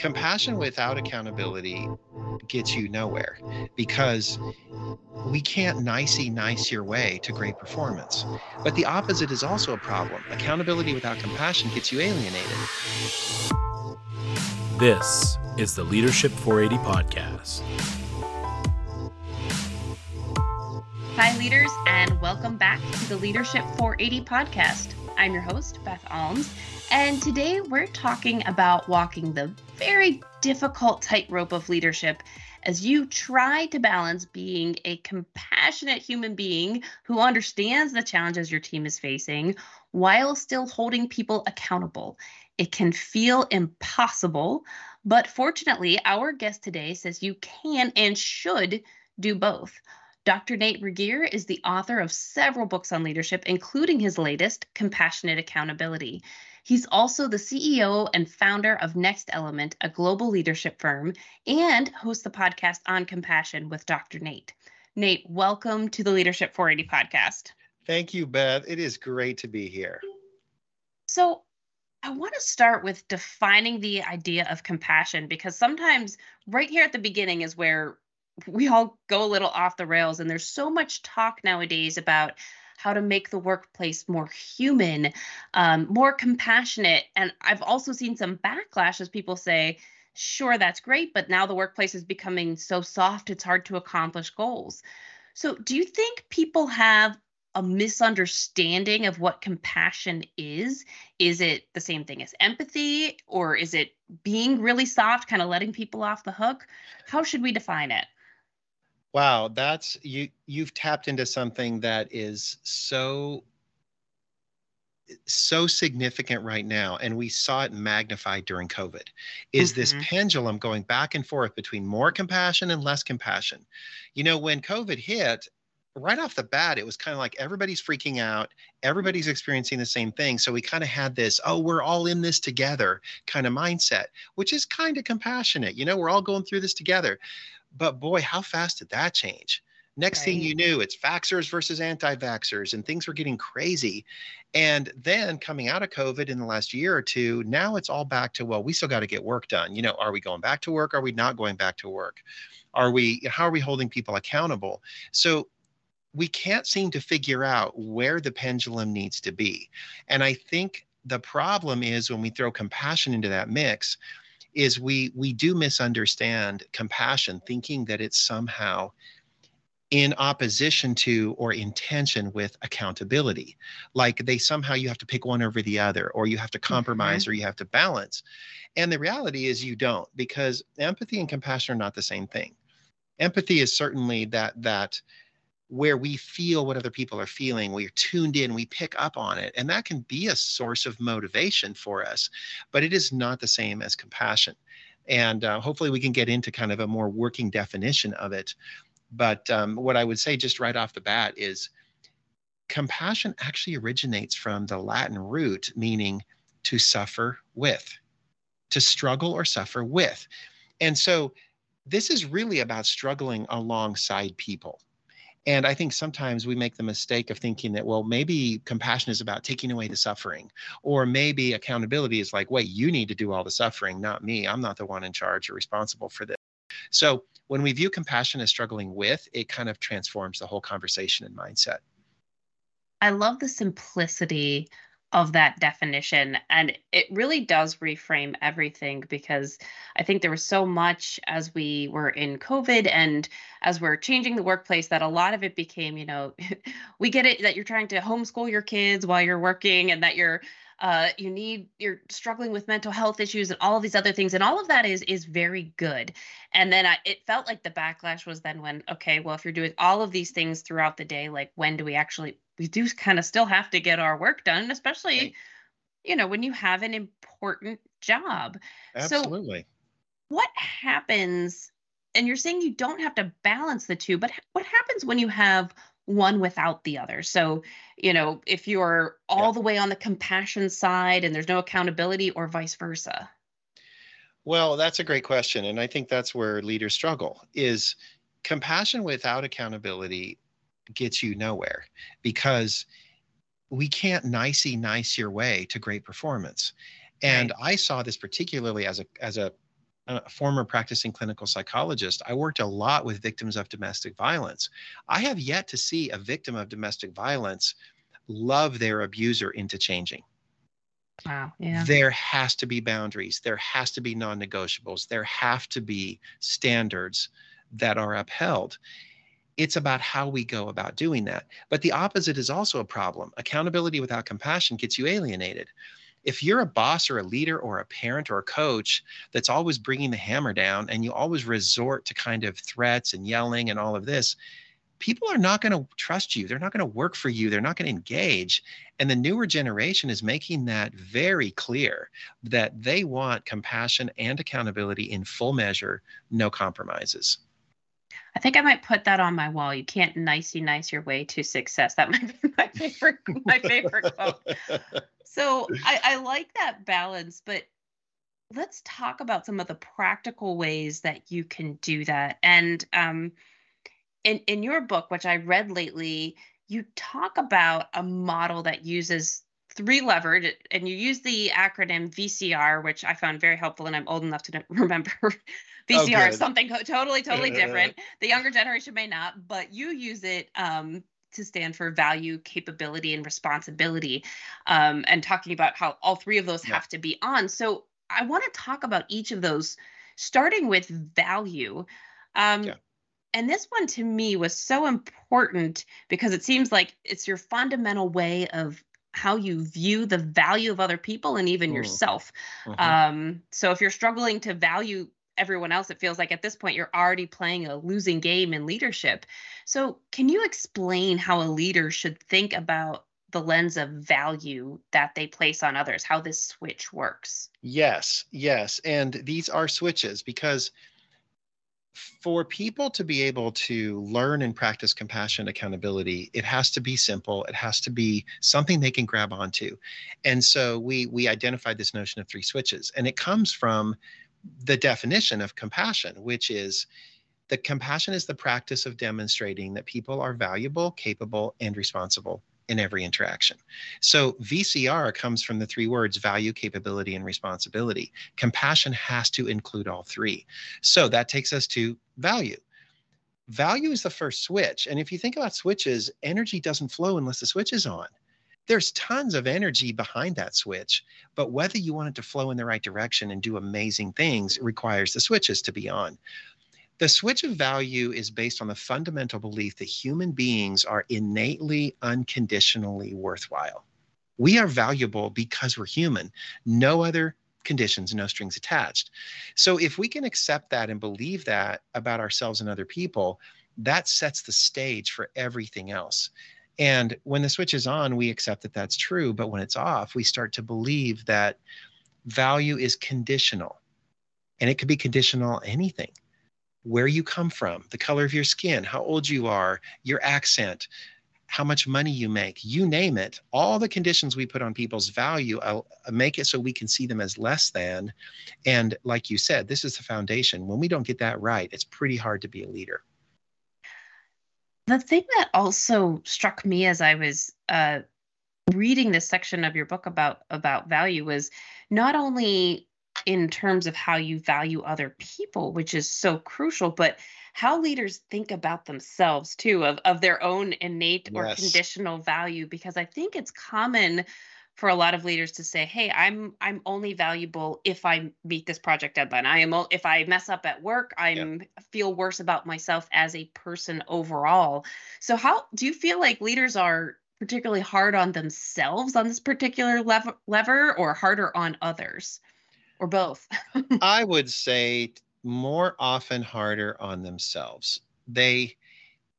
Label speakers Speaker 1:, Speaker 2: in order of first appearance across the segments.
Speaker 1: compassion without accountability gets you nowhere because we can't nicey nice your way to great performance. But the opposite is also a problem. Accountability without compassion gets you alienated.
Speaker 2: This is the Leadership 480 podcast.
Speaker 3: Hi, leaders, and welcome back to the Leadership 480 podcast. I'm your host, Beth Almes, and today we're talking about walking the very difficult tightrope of leadership as you try to balance being a compassionate human being who understands the challenges your team is facing while still holding people accountable. It can feel impossible, but fortunately, our guest today says you can and should do both. Dr. Nate Regier is the author of several books on leadership, including his latest, Compassionate Accountability. He's also the CEO and founder of Next Element, a global leadership firm, and hosts the podcast On Compassion with Dr. Nate. Nate, welcome to the Leadership 480 podcast.
Speaker 1: Thank you, Beth. It is great to be here.
Speaker 3: So, I want to start with defining the idea of compassion because sometimes, right here at the beginning, is where we all go a little off the rails. And there's so much talk nowadays about how to make the workplace more human, um, more compassionate. And I've also seen some backlash as people say, sure, that's great, but now the workplace is becoming so soft, it's hard to accomplish goals. So, do you think people have a misunderstanding of what compassion is? Is it the same thing as empathy, or is it being really soft, kind of letting people off the hook? How should we define it?
Speaker 1: Wow, that's you you've tapped into something that is so so significant right now and we saw it magnified during covid is mm-hmm. this pendulum going back and forth between more compassion and less compassion. You know when covid hit right off the bat it was kind of like everybody's freaking out everybody's experiencing the same thing so we kind of had this oh we're all in this together kind of mindset which is kind of compassionate. You know we're all going through this together but boy, how fast did that change? Next right. thing you knew, it's vaxxers versus anti vaxxers, and things were getting crazy. And then coming out of COVID in the last year or two, now it's all back to, well, we still got to get work done. You know, are we going back to work? Are we not going back to work? Are we, how are we holding people accountable? So we can't seem to figure out where the pendulum needs to be. And I think the problem is when we throw compassion into that mix, is we we do misunderstand compassion thinking that it's somehow in opposition to or in tension with accountability. Like they somehow you have to pick one over the other or you have to compromise mm-hmm. or you have to balance. And the reality is you don't because empathy and compassion are not the same thing. Empathy is certainly that that where we feel what other people are feeling we're tuned in we pick up on it and that can be a source of motivation for us but it is not the same as compassion. And uh, hopefully we can get into kind of a more working definition of it but um, what i would say just right off the bat is compassion actually originates from the latin root meaning to suffer with to struggle or suffer with. And so this is really about struggling alongside people and I think sometimes we make the mistake of thinking that, well, maybe compassion is about taking away the suffering, or maybe accountability is like, wait, you need to do all the suffering, not me. I'm not the one in charge or responsible for this. So when we view compassion as struggling with, it kind of transforms the whole conversation and mindset.
Speaker 3: I love the simplicity of that definition. And it really does reframe everything because I think there was so much as we were in COVID and as we're changing the workplace that a lot of it became, you know, we get it that you're trying to homeschool your kids while you're working and that you're uh, you need you're struggling with mental health issues and all of these other things and all of that is is very good and then I, it felt like the backlash was then when okay well if you're doing all of these things throughout the day like when do we actually we do kind of still have to get our work done, especially, right. you know, when you have an important job.
Speaker 1: Absolutely.
Speaker 3: So what happens? And you're saying you don't have to balance the two, but what happens when you have one without the other? So, you know, if you're all yeah. the way on the compassion side and there's no accountability or vice versa?
Speaker 1: Well, that's a great question. And I think that's where leaders struggle is compassion without accountability gets you nowhere because we can't nicey nice your way to great performance. And right. I saw this particularly as a as a a former practicing clinical psychologist, I worked a lot with victims of domestic violence. I have yet to see a victim of domestic violence love their abuser into changing.
Speaker 3: Wow. Yeah.
Speaker 1: There has to be boundaries. There has to be non negotiables. There have to be standards that are upheld. It's about how we go about doing that. But the opposite is also a problem. Accountability without compassion gets you alienated. If you're a boss or a leader or a parent or a coach that's always bringing the hammer down and you always resort to kind of threats and yelling and all of this, people are not going to trust you. They're not going to work for you. They're not going to engage. And the newer generation is making that very clear that they want compassion and accountability in full measure, no compromises.
Speaker 3: I think I might put that on my wall. You can't nicey nice your way to success. That might be my favorite my favorite quote. So I, I like that balance, but let's talk about some of the practical ways that you can do that. And um, in in your book, which I read lately, you talk about a model that uses three levered and you use the acronym VCR, which I found very helpful, and I'm old enough to remember VCR oh, is something totally, totally different. the younger generation may not, but you use it um, to stand for value, capability, and responsibility, um, and talking about how all three of those yeah. have to be on. So I want to talk about each of those, starting with value. Um, yeah. And this one to me was so important because it seems like it's your fundamental way of how you view the value of other people and even mm. yourself. Mm-hmm. Um, so if you're struggling to value everyone else, it feels like at this point you're already playing a losing game in leadership. So, can you explain how a leader should think about the lens of value that they place on others, how this switch works?
Speaker 1: Yes, yes. And these are switches because for people to be able to learn and practice compassion accountability it has to be simple. It has to be something they can grab onto. And so we we identified this notion of three switches and it comes from the definition of compassion, which is the compassion is the practice of demonstrating that people are valuable, capable, and responsible in every interaction. So VCR comes from the three words value, capability, and responsibility. Compassion has to include all three. So that takes us to value. Value is the first switch. And if you think about switches, energy doesn't flow unless the switch is on there's tons of energy behind that switch but whether you want it to flow in the right direction and do amazing things requires the switches to be on the switch of value is based on the fundamental belief that human beings are innately unconditionally worthwhile. We are valuable because we're human. No other conditions no strings attached. So if we can accept that and believe that about ourselves and other people that sets the stage for everything else. And when the switch is on, we accept that that's true. But when it's off, we start to believe that value is conditional. And it could be conditional anything where you come from, the color of your skin, how old you are, your accent, how much money you make, you name it. All the conditions we put on people's value uh, make it so we can see them as less than. And like you said, this is the foundation. When we don't get that right, it's pretty hard to be a leader.
Speaker 3: The thing that also struck me as I was uh, reading this section of your book about about value was not only in terms of how you value other people, which is so crucial, but how leaders think about themselves too, of, of their own innate yes. or conditional value. Because I think it's common for a lot of leaders to say hey i'm i'm only valuable if i meet this project deadline i am if i mess up at work i'm feel worse about myself as a person overall so how do you feel like leaders are particularly hard on themselves on this particular lever, lever or harder on others or both
Speaker 1: i would say more often harder on themselves they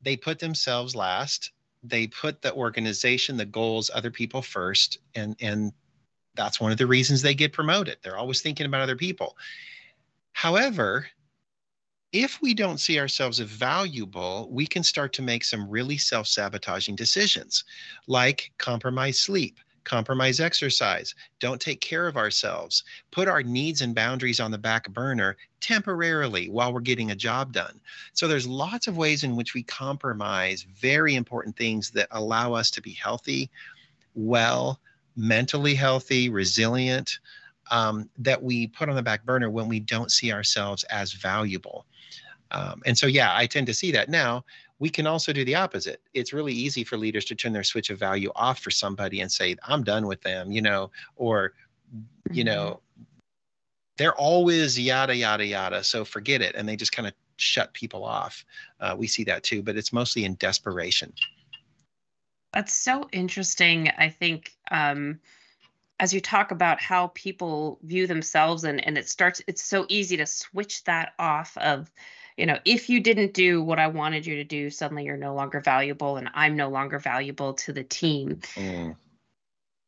Speaker 1: they put themselves last they put the organization, the goals, other people first, and and that's one of the reasons they get promoted. They're always thinking about other people. However, if we don't see ourselves as valuable, we can start to make some really self sabotaging decisions like compromise sleep, compromise exercise, don't take care of ourselves, put our needs and boundaries on the back burner temporarily while we're getting a job done. So there's lots of ways in which we compromise very important things that allow us to be healthy, well, mentally healthy, resilient, um, that we put on the back burner when we don't see ourselves as valuable. Um, and so, yeah, I tend to see that. Now, we can also do the opposite. It's really easy for leaders to turn their switch of value off for somebody and say, I'm done with them, you know, or, you mm-hmm. know, they're always yada, yada, yada. So forget it. And they just kind of shut people off. Uh, we see that too, but it's mostly in desperation.
Speaker 3: That's so interesting. I think um, as you talk about how people view themselves, and and it starts, it's so easy to switch that off of, you know, if you didn't do what I wanted you to do, suddenly you're no longer valuable, and I'm no longer valuable to the team. Mm.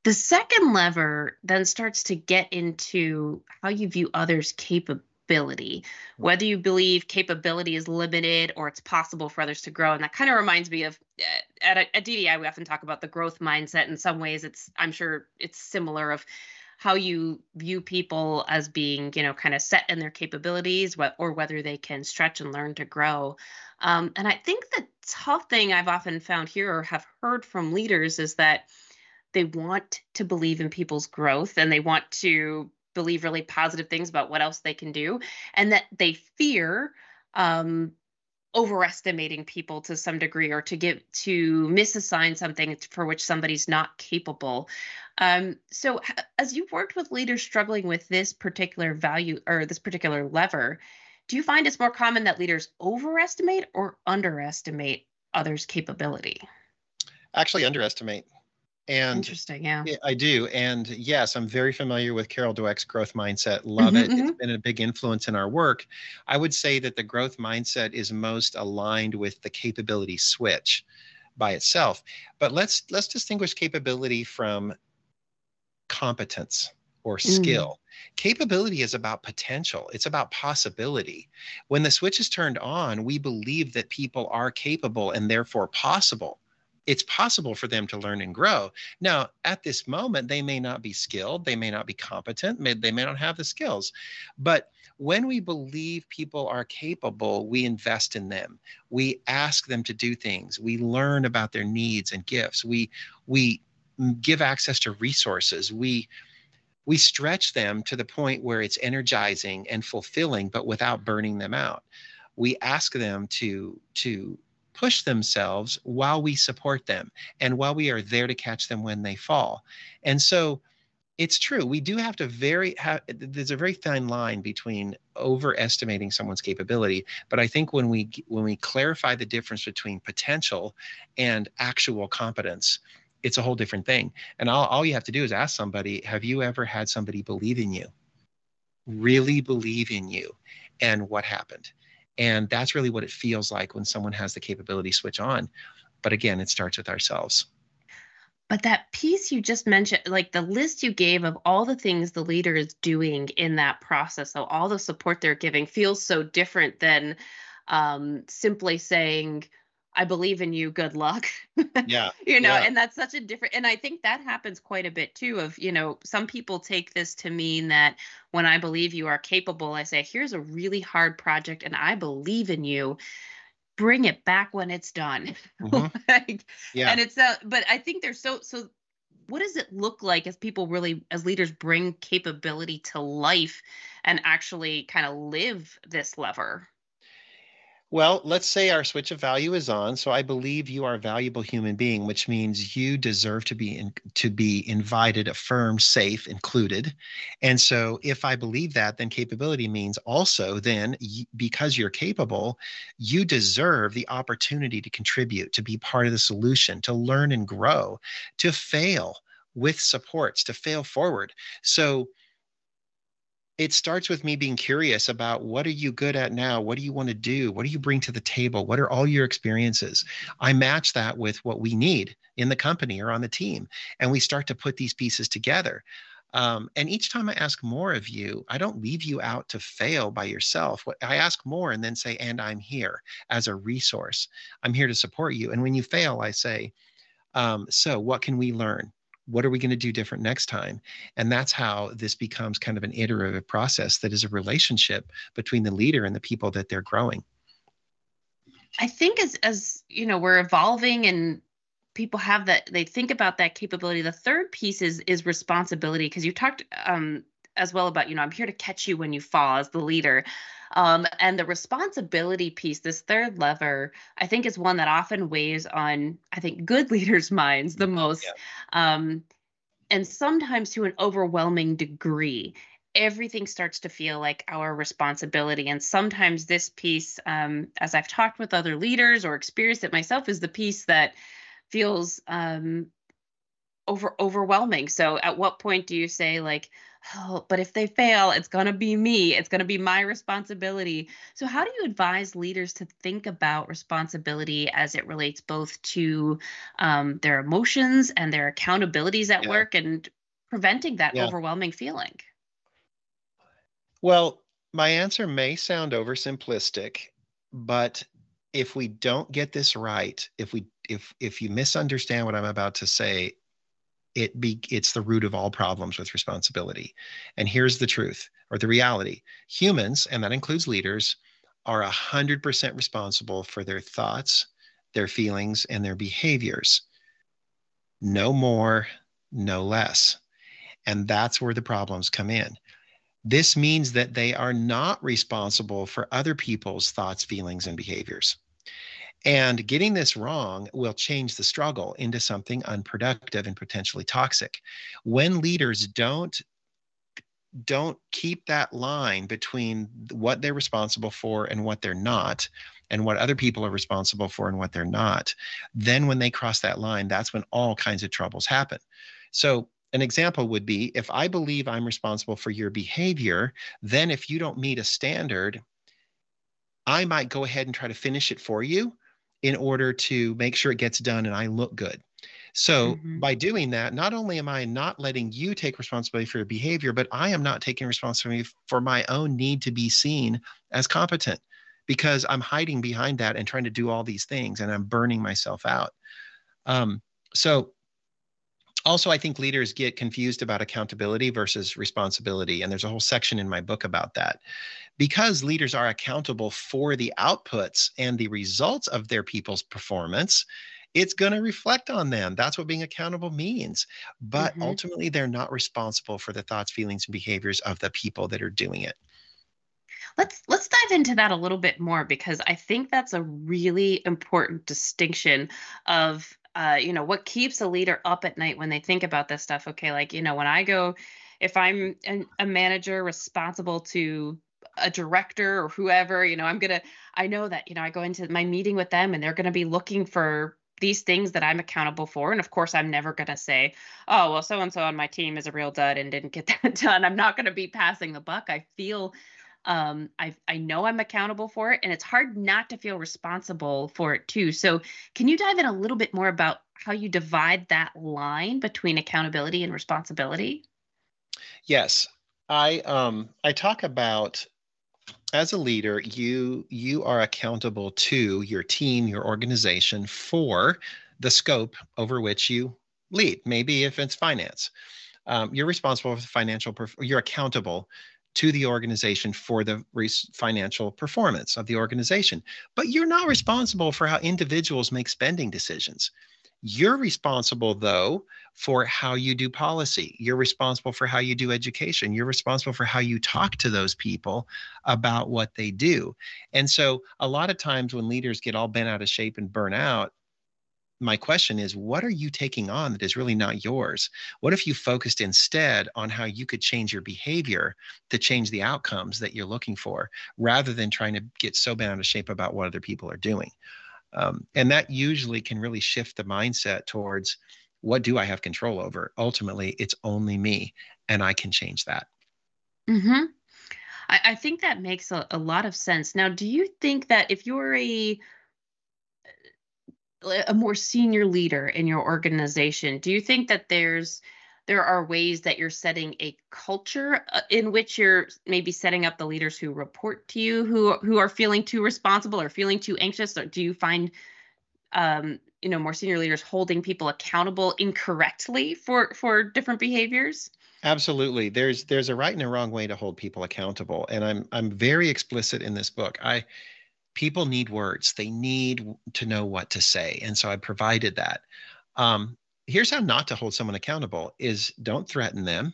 Speaker 3: The second lever then starts to get into how you view others' capability whether you believe capability is limited or it's possible for others to grow. And that kind of reminds me of at, at DDI, we often talk about the growth mindset. In some ways, it's, I'm sure it's similar of how you view people as being, you know, kind of set in their capabilities or whether they can stretch and learn to grow. Um, and I think the tough thing I've often found here or have heard from leaders is that they want to believe in people's growth and they want to believe really positive things about what else they can do and that they fear um, overestimating people to some degree or to give to misassign something for which somebody's not capable. Um, so as you've worked with leaders struggling with this particular value or this particular lever do you find it's more common that leaders overestimate or underestimate others capability?
Speaker 1: Actually underestimate and
Speaker 3: interesting, yeah.
Speaker 1: I do. And yes, I'm very familiar with Carol Dweck's growth mindset. Love mm-hmm, it. Mm-hmm. It's been a big influence in our work. I would say that the growth mindset is most aligned with the capability switch by itself. But let's let's distinguish capability from competence or mm. skill. Mm. Capability is about potential, it's about possibility. When the switch is turned on, we believe that people are capable and therefore possible it's possible for them to learn and grow. Now, at this moment, they may not be skilled, they may not be competent, may, they may not have the skills. But when we believe people are capable, we invest in them. We ask them to do things. We learn about their needs and gifts. We we give access to resources. We we stretch them to the point where it's energizing and fulfilling, but without burning them out. We ask them to to push themselves while we support them and while we are there to catch them when they fall. And so it's true. We do have to very have there's a very fine line between overestimating someone's capability, but I think when we when we clarify the difference between potential and actual competence, it's a whole different thing. And all, all you have to do is ask somebody, have you ever had somebody believe in you? Really believe in you? And what happened? And that's really what it feels like when someone has the capability switch on. But again, it starts with ourselves.
Speaker 3: But that piece you just mentioned, like the list you gave of all the things the leader is doing in that process, so all the support they're giving feels so different than um, simply saying, I believe in you. Good luck.
Speaker 1: Yeah.
Speaker 3: you know,
Speaker 1: yeah.
Speaker 3: and that's such a different, and I think that happens quite a bit too. Of, you know, some people take this to mean that when I believe you are capable, I say, here's a really hard project and I believe in you. Bring it back when it's done. Mm-hmm. like, yeah. And it's, uh, but I think there's so, so what does it look like as people really as leaders bring capability to life and actually kind of live this lever
Speaker 1: well, let's say our switch of value is on. So I believe you are a valuable human being, which means you deserve to be in, to be invited, affirmed, safe, included. And so if I believe that, then capability means also then because you're capable, you deserve the opportunity to contribute, to be part of the solution, to learn and grow, to fail with supports, to fail forward. So it starts with me being curious about what are you good at now? What do you want to do? What do you bring to the table? What are all your experiences? I match that with what we need in the company or on the team and we start to put these pieces together. Um, and each time i ask more of you i don't leave you out to fail by yourself. I ask more and then say and i'm here as a resource. I'm here to support you. And when you fail i say um, so what can we learn what are we going to do different next time? And that's how this becomes kind of an iterative process that is a relationship between the leader and the people that they're growing.
Speaker 3: I think as as you know we're evolving and people have that they think about that capability the third piece is is responsibility because you talked um as well about, you know, I'm here to catch you when you fall as the leader. Um, and the responsibility piece, this third lever, I think is one that often weighs on, I think, good leaders' minds the most. Yeah. Um, and sometimes to an overwhelming degree everything starts to feel like our responsibility. And sometimes this piece, um, as I've talked with other leaders or experienced it myself, is the piece that feels um, over overwhelming. So, at what point do you say like, "Oh, but if they fail, it's going to be me. It's going to be my responsibility." So, how do you advise leaders to think about responsibility as it relates both to um, their emotions and their accountabilities at yeah. work and preventing that yeah. overwhelming feeling?
Speaker 1: Well, my answer may sound oversimplistic, but if we don't get this right, if we if if you misunderstand what I'm about to say, it be it's the root of all problems with responsibility. And here's the truth or the reality. Humans, and that includes leaders, are 100% responsible for their thoughts, their feelings, and their behaviors. No more, no less. And that's where the problems come in. This means that they are not responsible for other people's thoughts, feelings, and behaviors. And getting this wrong will change the struggle into something unproductive and potentially toxic. When leaders don't don't keep that line between what they're responsible for and what they're not and what other people are responsible for and what they're not then when they cross that line that's when all kinds of troubles happen so an example would be if I believe I'm responsible for your behavior, then if you don't meet a standard, I might go ahead and try to finish it for you in order to make sure it gets done and I look good. So mm-hmm. by doing that, not only am I not letting you take responsibility for your behavior, but I am not taking responsibility for my own need to be seen as competent because I'm hiding behind that and trying to do all these things and I'm burning myself out. Um, so also i think leaders get confused about accountability versus responsibility and there's a whole section in my book about that. Because leaders are accountable for the outputs and the results of their people's performance it's going to reflect on them. That's what being accountable means. But mm-hmm. ultimately they're not responsible for the thoughts feelings and behaviors of the people that are doing it.
Speaker 3: Let's let's dive into that a little bit more because i think that's a really important distinction of uh, you know, what keeps a leader up at night when they think about this stuff? Okay, like, you know, when I go, if I'm an, a manager responsible to a director or whoever, you know, I'm going to, I know that, you know, I go into my meeting with them and they're going to be looking for these things that I'm accountable for. And of course, I'm never going to say, oh, well, so and so on my team is a real dud and didn't get that done. I'm not going to be passing the buck. I feel um, I I know I'm accountable for it, and it's hard not to feel responsible for it too. So, can you dive in a little bit more about how you divide that line between accountability and responsibility?
Speaker 1: Yes, I um I talk about as a leader, you you are accountable to your team, your organization for the scope over which you lead. Maybe if it's finance, um, you're responsible for the financial. Perf- you're accountable to the organization for the re- financial performance of the organization. But you're not responsible for how individuals make spending decisions. You're responsible, though, for how you do policy. You're responsible for how you do education. You're responsible for how you talk to those people about what they do. And so, a lot of times when leaders get all bent out of shape and burn out, my question is what are you taking on that is really not yours? What if you focused instead on how you could change your behavior to change the outcomes that you're looking for rather than trying to get so bent out of shape about what other people are doing? Um, and that usually can really shift the mindset towards what do i have control over? Ultimately it's only me and i can change that.
Speaker 3: Mm-hmm. I, I think that makes a, a lot of sense. Now do you think that if you're a a more senior leader in your organization, do you think that there's there are ways that you're setting a culture uh, in which you're maybe setting up the leaders who report to you who who are feeling too responsible or feeling too anxious? Or do you find um, you know more senior leaders holding people accountable incorrectly for for different behaviors?
Speaker 1: Absolutely. There's there's a right and a wrong way to hold people accountable. And i'm i'm very explicit in this book. I people need words. They need to know what to say and so i provided that. Um, here's how not to hold someone accountable is don't threaten them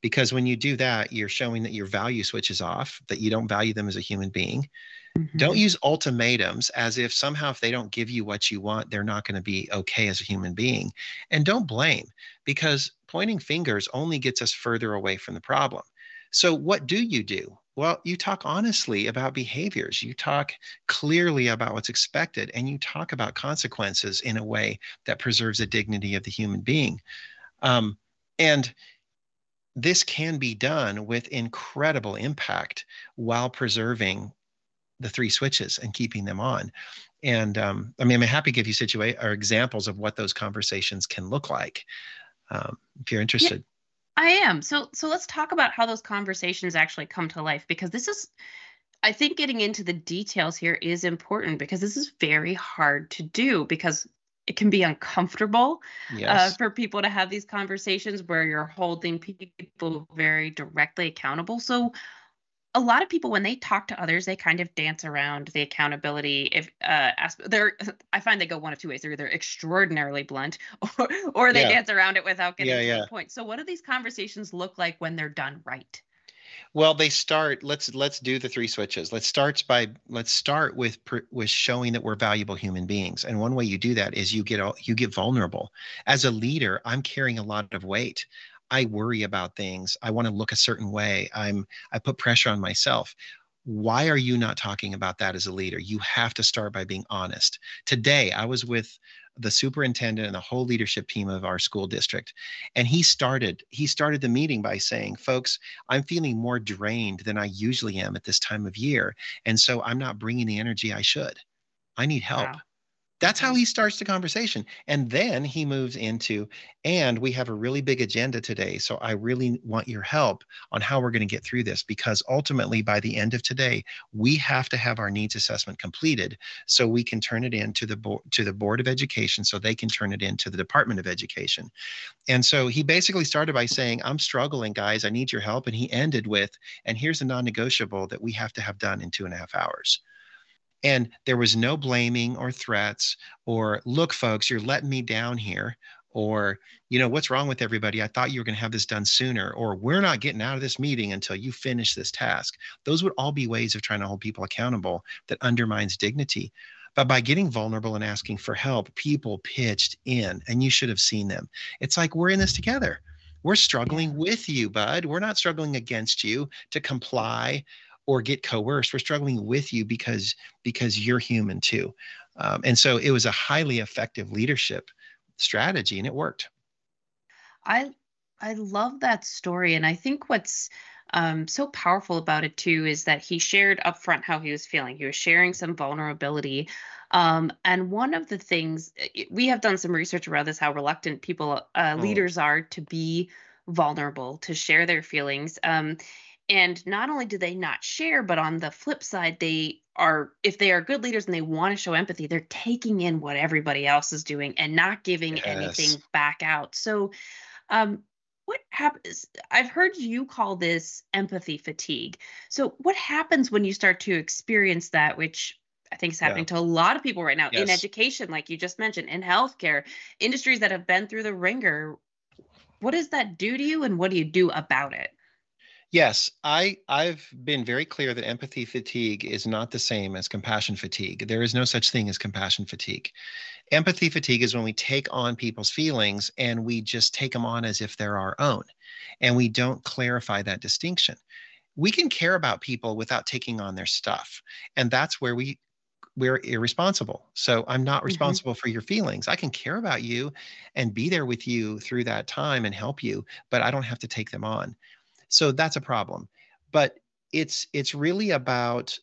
Speaker 1: because when you do that you're showing that your value switches off that you don't value them as a human being. Mm-hmm. don't use ultimatums as if somehow if they don't give you what you want they're not going to be okay as a human being. And don't blame because pointing fingers only gets us further away from the problem. So what do you do well, you talk honestly about behaviors. You talk clearly about what's expected, and you talk about consequences in a way that preserves the dignity of the human being. Um, and this can be done with incredible impact while preserving the three switches and keeping them on. And um, I mean, I'm happy to give you situa- or examples of what those conversations can look like um, if you're interested.
Speaker 3: I am. So, so let's talk about how those conversations actually come to life because this is, I think, getting into the details here is important because this is very hard to do because it can be uncomfortable uh, yes. uh, for people to have these conversations where you're holding people very directly accountable. So, a lot of people when they talk to others, they kind of dance around the accountability. If uh, they're, I find they go one of two ways: they're either extraordinarily blunt, or or they yeah. dance around it without getting yeah, to yeah. the point. So, what do these conversations look like when they're done right?
Speaker 1: Well, they start. Let's let's do the three switches. Let's start by let's start with with showing that we're valuable human beings. And one way you do that is you get all you get vulnerable. As a leader, I'm carrying a lot of weight. I worry about things. I want to look a certain way. I'm I put pressure on myself. Why are you not talking about that as a leader? You have to start by being honest. Today, I was with the superintendent and the whole leadership team of our school district and he started he started the meeting by saying folks i'm feeling more drained than i usually am at this time of year and so i'm not bringing the energy i should i need help wow. That's how he starts the conversation. And then he moves into, and we have a really big agenda today. So I really want your help on how we're going to get through this because ultimately, by the end of today, we have to have our needs assessment completed so we can turn it in to the board to the Board of Education so they can turn it into the Department of Education. And so he basically started by saying, I'm struggling, guys. I need your help. And he ended with, and here's a non-negotiable that we have to have done in two and a half hours. And there was no blaming or threats or, look, folks, you're letting me down here. Or, you know, what's wrong with everybody? I thought you were going to have this done sooner. Or, we're not getting out of this meeting until you finish this task. Those would all be ways of trying to hold people accountable that undermines dignity. But by getting vulnerable and asking for help, people pitched in, and you should have seen them. It's like we're in this together. We're struggling with you, bud. We're not struggling against you to comply or get coerced. We're struggling with you because because you're human too. Um, and so it was a highly effective leadership strategy, and it worked.
Speaker 3: I I love that story, and I think what's um, so powerful about it too is that he shared upfront how he was feeling. He was sharing some vulnerability. Um, and one of the things eh, we have done some research around this, how reluctant people, uh, oh. leaders are to be vulnerable, to share their feelings. Um, and not only do they not share but on the flip side they are if they are good leaders and they want to show empathy they're taking in what everybody else is doing and not giving yes. anything back out so um what happens i've heard you call this empathy fatigue so what happens when you start to experience that which I think is happening yeah. to a lot of people right now yes. in education, like you just mentioned, in healthcare, industries that have been through the wringer. What does that do to you, and what do you do about it?
Speaker 1: Yes, I I've been very clear that empathy fatigue is not the same as compassion fatigue. There is no such thing as compassion fatigue. Empathy fatigue is when we take on people's feelings and we just take them on as if they're our own and we don't clarify that distinction. We can care about people without taking on their stuff. And that's where we we're irresponsible. So I'm not mm-hmm. responsible mm-hmm. for your feelings. I can care about you and be there with you through that time and help you, but I don't have to take them on. So that's a problem. But it's it's really about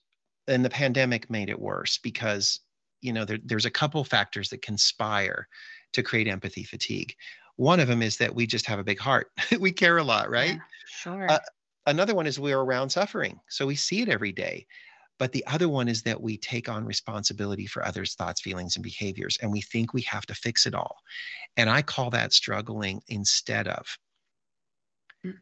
Speaker 1: and the pandemic made it worse because you know there, there's a couple factors that conspire to create empathy fatigue. One of them is that we just have a big heart. we care a lot, right? Yeah,
Speaker 3: sure. Uh,
Speaker 1: another one is we're around suffering. So we see it every day. But the other one is that we take on responsibility for others' thoughts, feelings, and behaviors, and we think we have to fix it all. And I call that struggling instead of.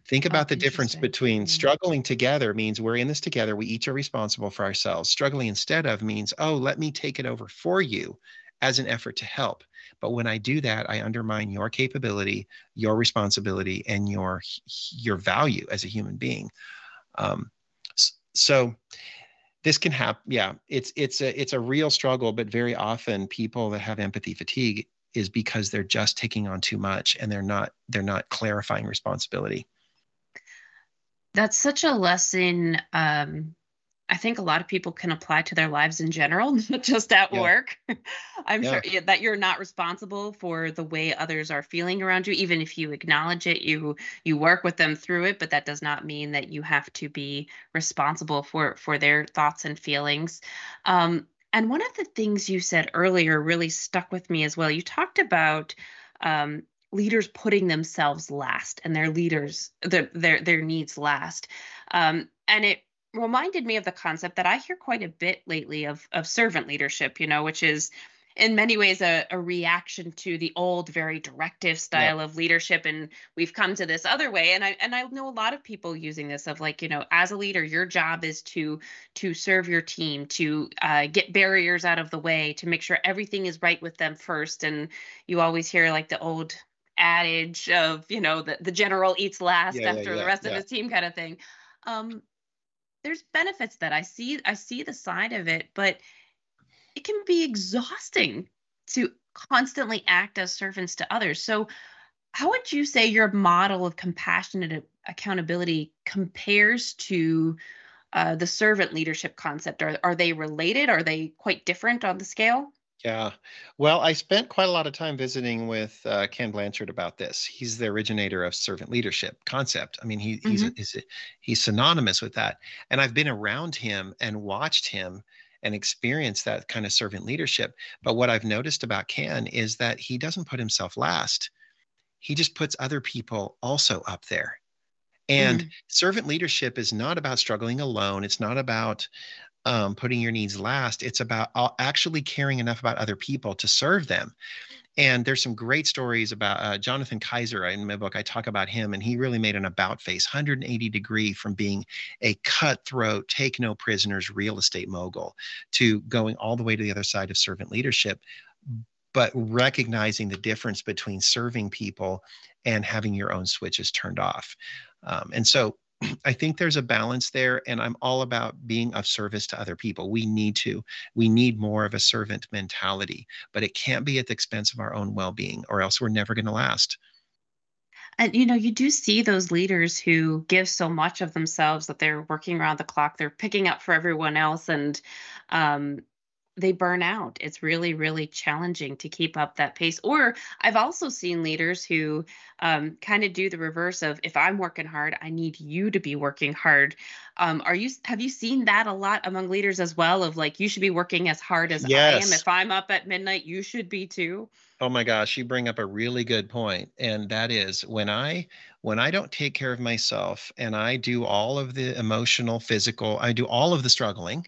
Speaker 1: Think about the difference between struggling together means we're in this together, we each are responsible for ourselves. Struggling instead of means, oh, let me take it over for you as an effort to help. But when I do that, I undermine your capability, your responsibility, and your your value as a human being. Um, so this can happen. Yeah, it's it's a it's a real struggle, but very often people that have empathy fatigue is because they're just taking on too much and they're not they're not clarifying responsibility.
Speaker 3: That's such a lesson um, I think a lot of people can apply to their lives in general, not just at yeah. work. I'm yeah. sure that you're not responsible for the way others are feeling around you, even if you acknowledge it, you you work with them through it, but that does not mean that you have to be responsible for for their thoughts and feelings. Um, and one of the things you said earlier really stuck with me as well. You talked about um, leaders putting themselves last and their leaders their their, their needs last. Um, and it reminded me of the concept that I hear quite a bit lately of of servant leadership, you know, which is in many ways a, a reaction to the old very directive style of leadership. And we've come to this other way. And i and i know a lot of people using this of like you know as a leader your job is to to serve your team to uh, get barriers out of the way to make sure everything is right with them first. And you always hear like the old adage of you know the, the general eats last yeah, after yeah, yeah, the rest of his team kind of thing um there's benefits that I see I see the side of it, but it can be exhausting to constantly act as servants to others. So how would you say your model of compassionate accountability compares to uh, the servant leadership concept? Are, are they related? Are they quite different on the scale?
Speaker 1: Yeah. Well, I spent quite a lot of time visiting with uh, Ken Blanchard about this. He's the originator of servant leadership concept. I mean, he, mm-hmm. he's, he's, he's synonymous with that. And I've been around him and watched him and experienced that kind of servant leadership. But what I've noticed about Ken is that he doesn't put himself last. He just puts other people also up there. And mm. servant leadership is not about struggling alone. It's not about um, putting your needs last. It's about actually caring enough about other people to serve them. And there's some great stories about uh, Jonathan Kaiser in my book. I talk about him, and he really made an about face 180 degree from being a cutthroat, take no prisoners real estate mogul to going all the way to the other side of servant leadership, but recognizing the difference between serving people and having your own switches turned off. Um, and so I think there's a balance there, and I'm all about being of service to other people. We need to. We need more of a servant mentality, but it can't be at the expense of our own well being, or else we're never going to last.
Speaker 3: And you know, you do see those leaders who give so much of themselves that they're working around the clock, they're picking up for everyone else, and um, they burn out. It's really, really challenging to keep up that pace. Or I've also seen leaders who um, kind of do the reverse of if I'm working hard, I need you to be working hard. Um, are you have you seen that a lot among leaders as well? Of like you should be working as hard as yes. I am. If I'm up at midnight, you should be too.
Speaker 1: Oh my gosh, you bring up a really good point, and that is when I when I don't take care of myself and I do all of the emotional, physical, I do all of the struggling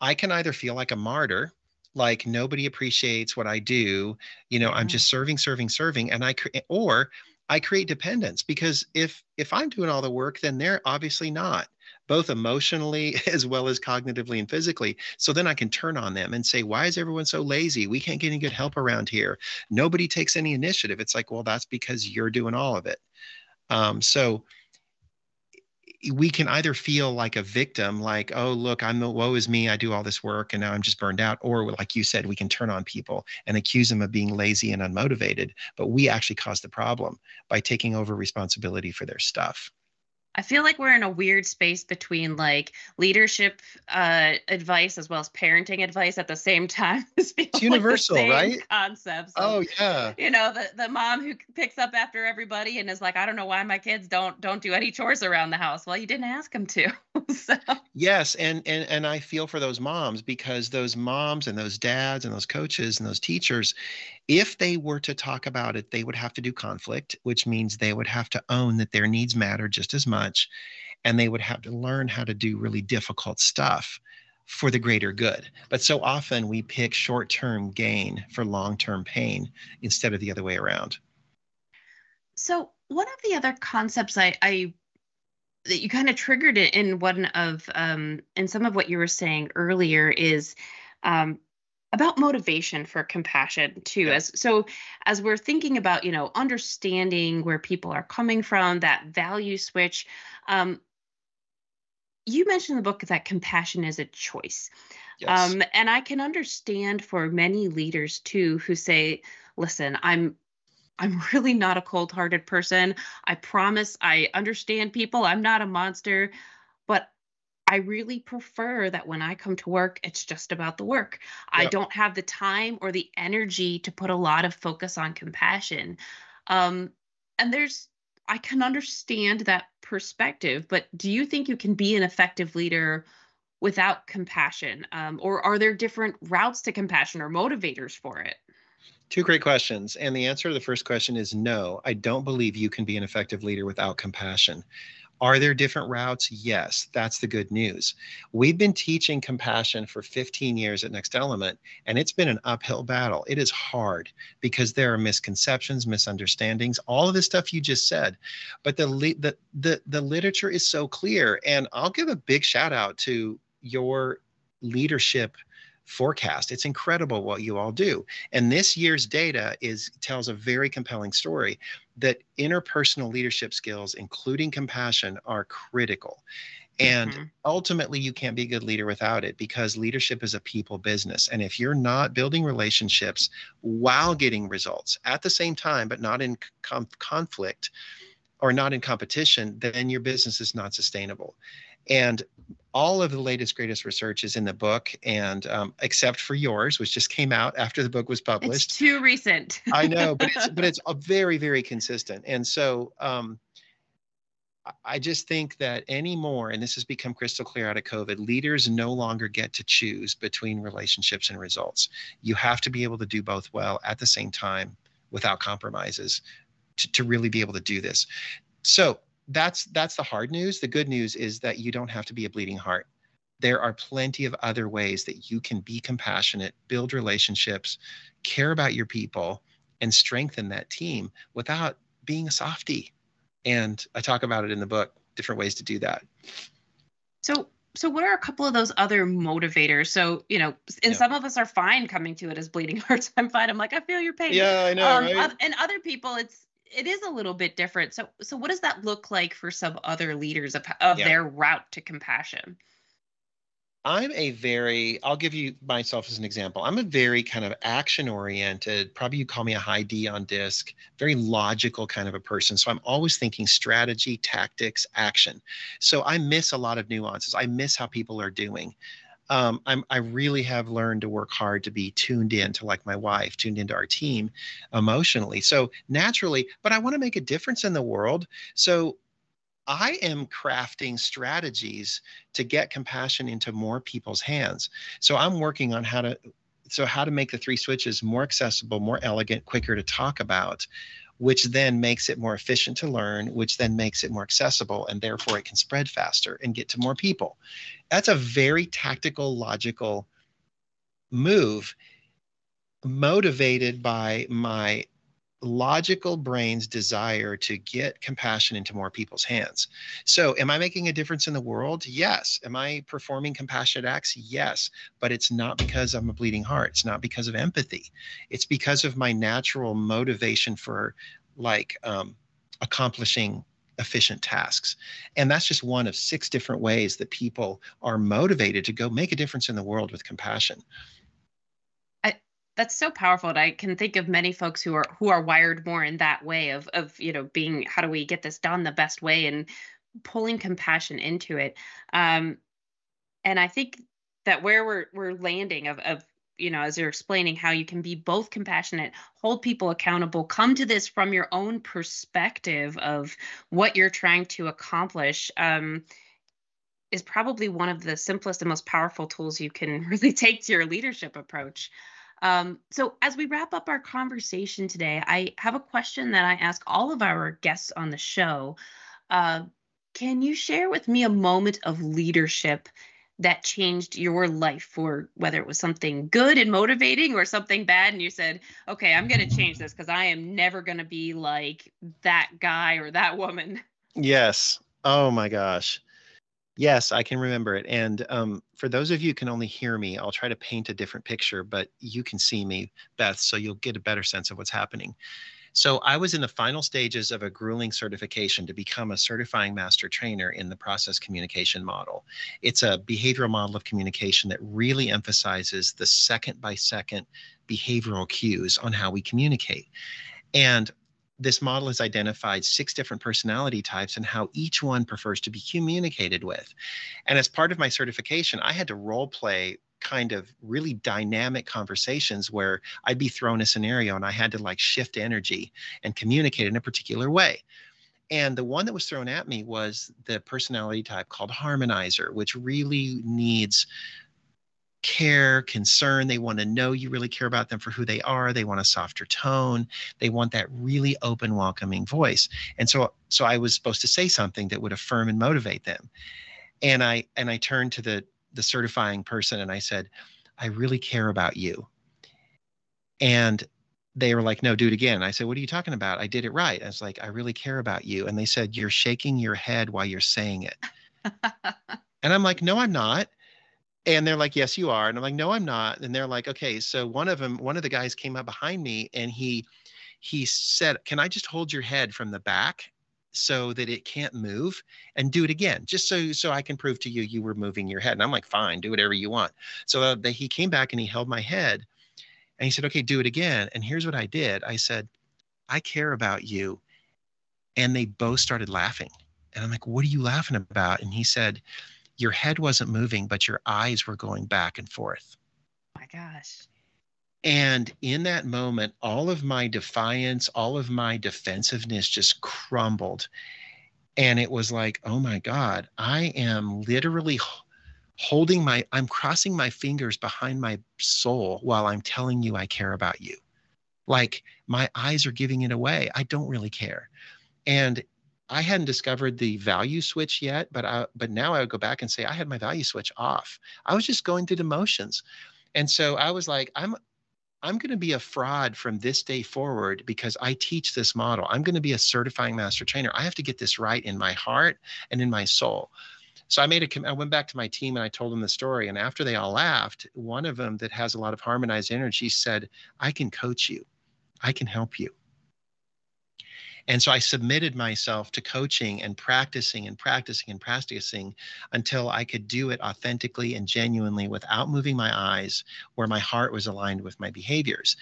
Speaker 1: I can either feel like a martyr, like nobody appreciates what I do, you know, I'm just serving, serving, serving, and I cre- or I create dependence because if if I'm doing all the work, then they're obviously not both emotionally as well as cognitively and physically. So then I can turn on them and say, why is everyone so lazy? We can't get any good help around here. Nobody takes any initiative. It's like, well, that's because you're doing all of it. Um, so Eh, we can either feel like a victim, like, oh, look, I'm the woe is me. I do all this work and now I'm just burned out. Or, like you said, we can turn on people and accuse them of being lazy and unmotivated. But we actually cause the problem by taking over responsibility for their stuff.
Speaker 3: I feel like we're in a weird space between like leadership uh, advice as well as parenting advice at the same time.
Speaker 1: it's universal, like right?
Speaker 3: Concepts.
Speaker 1: Oh yeah.
Speaker 3: You know, the the mom who picks up after everybody and is like, I don't know why my kids don't don't do any chores around the house. Well, you didn't ask them to. so.
Speaker 1: Yes, and and and I feel for those moms because those moms and those dads and those coaches and those teachers, if they were to talk about it, they would have to do conflict, which means they would have to own that their needs matter just as much. And they would have to learn how to do really difficult stuff for the greater good. But so often we pick short term gain for long term pain instead of the other way around.
Speaker 3: So, one of the other concepts I, I that you kind of triggered it in one of um, in some of what you were saying earlier is um, about motivation for compassion too yeah. as so as we're thinking about you know understanding where people are coming from that value switch um, you mentioned in the book that compassion is a choice yes. um, and i can understand for many leaders too who say listen i'm I'm really not a cold hearted person. I promise I understand people. I'm not a monster, but I really prefer that when I come to work, it's just about the work. Yep. I don't have the time or the energy to put a lot of focus on compassion. Um, and there's, I can understand that perspective, but do you think you can be an effective leader without compassion? Um, or are there different routes to compassion or motivators for it?
Speaker 1: Two great questions. And the answer to the first question is no, I don't believe you can be an effective leader without compassion. Are there different routes? Yes, that's the good news. We've been teaching compassion for 15 years at Next Element, and it's been an uphill battle. It is hard because there are misconceptions, misunderstandings, all of the stuff you just said. But the, the, the, the literature is so clear. And I'll give a big shout out to your leadership forecast. It's incredible what you all do. And this year's data is tells a very compelling story that interpersonal leadership skills, including compassion, are critical. And mm-hmm. ultimately, you can't be a good leader without it because leadership is a people business. And if you're not building relationships while getting results at the same time, but not in com- conflict or not in competition, then your business is not sustainable. And all of the latest, greatest research is in the book, and um, except for yours, which just came out after the book was published.
Speaker 3: It's too recent.
Speaker 1: I know, but it's but it's very very consistent, and so um, I just think that anymore, and this has become crystal clear out of COVID, leaders no longer get to choose between relationships and results. You have to be able to do both well at the same time without compromises to, to really be able to do this. So that's that's the hard news. The good news is that you don't have to be a bleeding heart. There are plenty of other ways that you can be compassionate, build relationships, care about your people, and strengthen that team without being a softie. And I talk about it in the book, different ways to do that.
Speaker 3: So so what are a couple of those other motivators so you know and yeah. some of us are fine coming to it as bleeding hearts i'm fine i'm like i feel your pain
Speaker 1: yeah i know um, right?
Speaker 3: and other people it's it is a little bit different. So so what does that look like for some other leaders of of yeah. their route to compassion?
Speaker 1: I'm a very, I'll give you myself as an example. I'm a very kind of action oriented, probably you call me a high D on disc, very logical kind of a person. So I'm always thinking strategy, tactics, action. So I miss a lot of nuances. I miss how people are doing um, I'm, I really have learned to work hard to be tuned in to like my wife, tuned into our team emotionally. So naturally, but I want to make a difference in the world. So I am crafting strategies to get compassion into more people's hands. So I'm working on how to so how to make the three switches more accessible, more elegant, quicker to talk about, which then makes it more efficient to learn, which then makes it more accessible, and therefore it can spread faster and get to more people. That's a very tactical, logical move motivated by my logical brain's desire to get compassion into more people's hands. So, am I making a difference in the world? Yes. Am I performing compassionate acts? Yes. But it's not because I'm a bleeding heart. It's not because of empathy. It's because of my natural motivation for like um, accomplishing efficient tasks. And that's just one of six different ways that people are motivated to go make a difference in the world with compassion
Speaker 3: that's so powerful and i can think of many folks who are who are wired more in that way of of you know being how do we get this done the best way and pulling compassion into it. Um and i think that where we're we're landing of of you know as you're explaining how you can be both compassionate hold people accountable come to this from your own perspective of what you're trying to accomplish um is probably one of the simplest and most powerful tools you can really take to your leadership approach um, so, as we wrap up our conversation today, I have a question that I ask all of our guests on the show. Uh, can you share with me a moment of leadership that changed your life for whether it was something good and motivating or something bad and you said okay i'm going to change this because i am never going to be like that guy or that woman.
Speaker 1: Yes. Oh my gosh Yes, I can remember it. And um, for those of you can only hear me, I'll try to paint a different picture, but you can see me, Beth, so you'll get a better sense of what's happening. So I was in the final stages of a grueling certification to become a certifying master trainer in the process communication model. It's a behavioral model of communication that really emphasizes the second by second behavioral cues on how we communicate. And this model has identified six different personality types and how each one prefers to be communicated with. And as part of my certification, I had to role play kind of really dynamic conversations where I'd be thrown a scenario and I had to like shift energy and communicate in a particular way. And the one that was thrown at me was the personality type called harmonizer, which really needs care, concern. They want to know you really care about them for who they are. They want a softer tone. They want that really open, welcoming voice. And so, so I was supposed to say something that would affirm and motivate them. And I and I turned to the the certifying person and I said, I really care about you. And they were like, no, do it again. I said, what are you talking about? I did it right. I was like, I really care about you. And they said, you're shaking your head while you're saying it. and I'm like, no, I'm not and they're like yes you are. And i'm like no i'm not. And they're like okay so one of them one of the guys came up behind me and he he said can i just hold your head from the back so that it can't move and do it again just so so i can prove to you you were moving your head and i'm like fine do whatever you want. So uh, the, he came back and he held my head and he said okay do it again. And here's what i did. I said i care about you. And they both started laughing. And i'm like what are you laughing about? And he said your head wasn't moving, but your eyes were going back and forth.
Speaker 3: Oh my gosh.
Speaker 1: And in that moment, all of my defiance, all of my defensiveness just crumbled. And it was like, oh my God, I am literally holding my, I'm crossing my fingers behind my soul while I'm telling you I care about you. Like my eyes are giving it away. I don't really care. And I hadn't discovered the value switch yet, but I, but now I would go back and say I had my value switch off. I was just going through the motions, and so I was like, I'm I'm going to be a fraud from this day forward because I teach this model. I'm going to be a certifying master trainer. I have to get this right in my heart and in my soul. So I made a I went back to my team and I told them the story. And after they all laughed, one of them that has a lot of harmonized energy said, I can coach you. I can help you. And so I submitted myself to coaching and practicing and practicing and practicing until I could do it authentically and genuinely without moving my eyes, where my heart was aligned with my behaviors.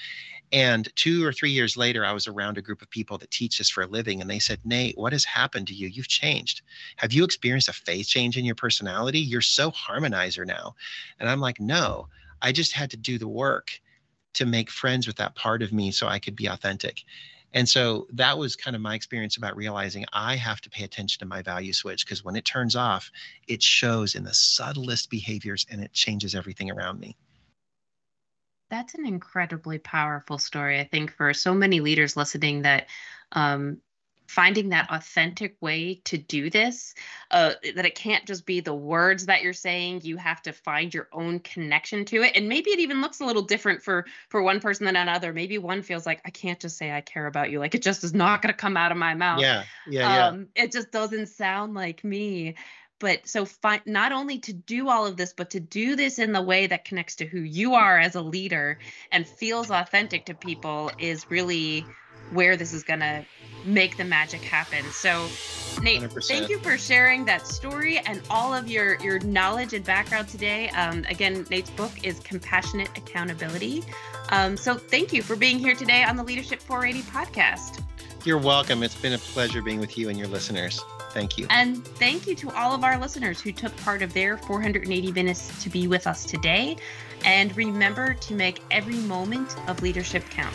Speaker 1: And two or three years later, I was around a group of people that teach this for a living, and they said, Nate, what has happened to you? You've changed. Have you experienced a phase change in your personality? You're so harmonizer now. And I'm like, no, I just had to do the work to make friends with that part of me so I could be authentic. And so that was kind of my experience about realizing I have to pay attention to my value switch because when it turns off, it shows in the subtlest behaviors and it changes everything around me.
Speaker 3: That's an incredibly powerful story, I think, for so many leaders listening that um, finding that authentic way to do this uh, that it can't just be the words that you're saying you have to find your own connection to it. And maybe it even looks a little different for for one person than another. Maybe one feels like i can't just say i care about you like it just is not going to come out of my mouth.
Speaker 1: Yeah yeah, um,
Speaker 3: yeah. it just doesn't sound like me. But so fi- not only to do all of this but to do this in the way that connects to who you are as a leader and feels authentic to people is really where this is going to make the magic happen. So, Nate, 100%. thank you for sharing that story and all of your your knowledge and background today. Um, again, Nate's book is Compassionate Accountability. Um, so, thank you for being here today on the Leadership 480 podcast.
Speaker 1: You're welcome. It's been a pleasure being with you and your listeners. Thank you.
Speaker 3: And thank you to all of our listeners who took part of their 480 minutes to be with us today. And remember to make every moment of leadership count.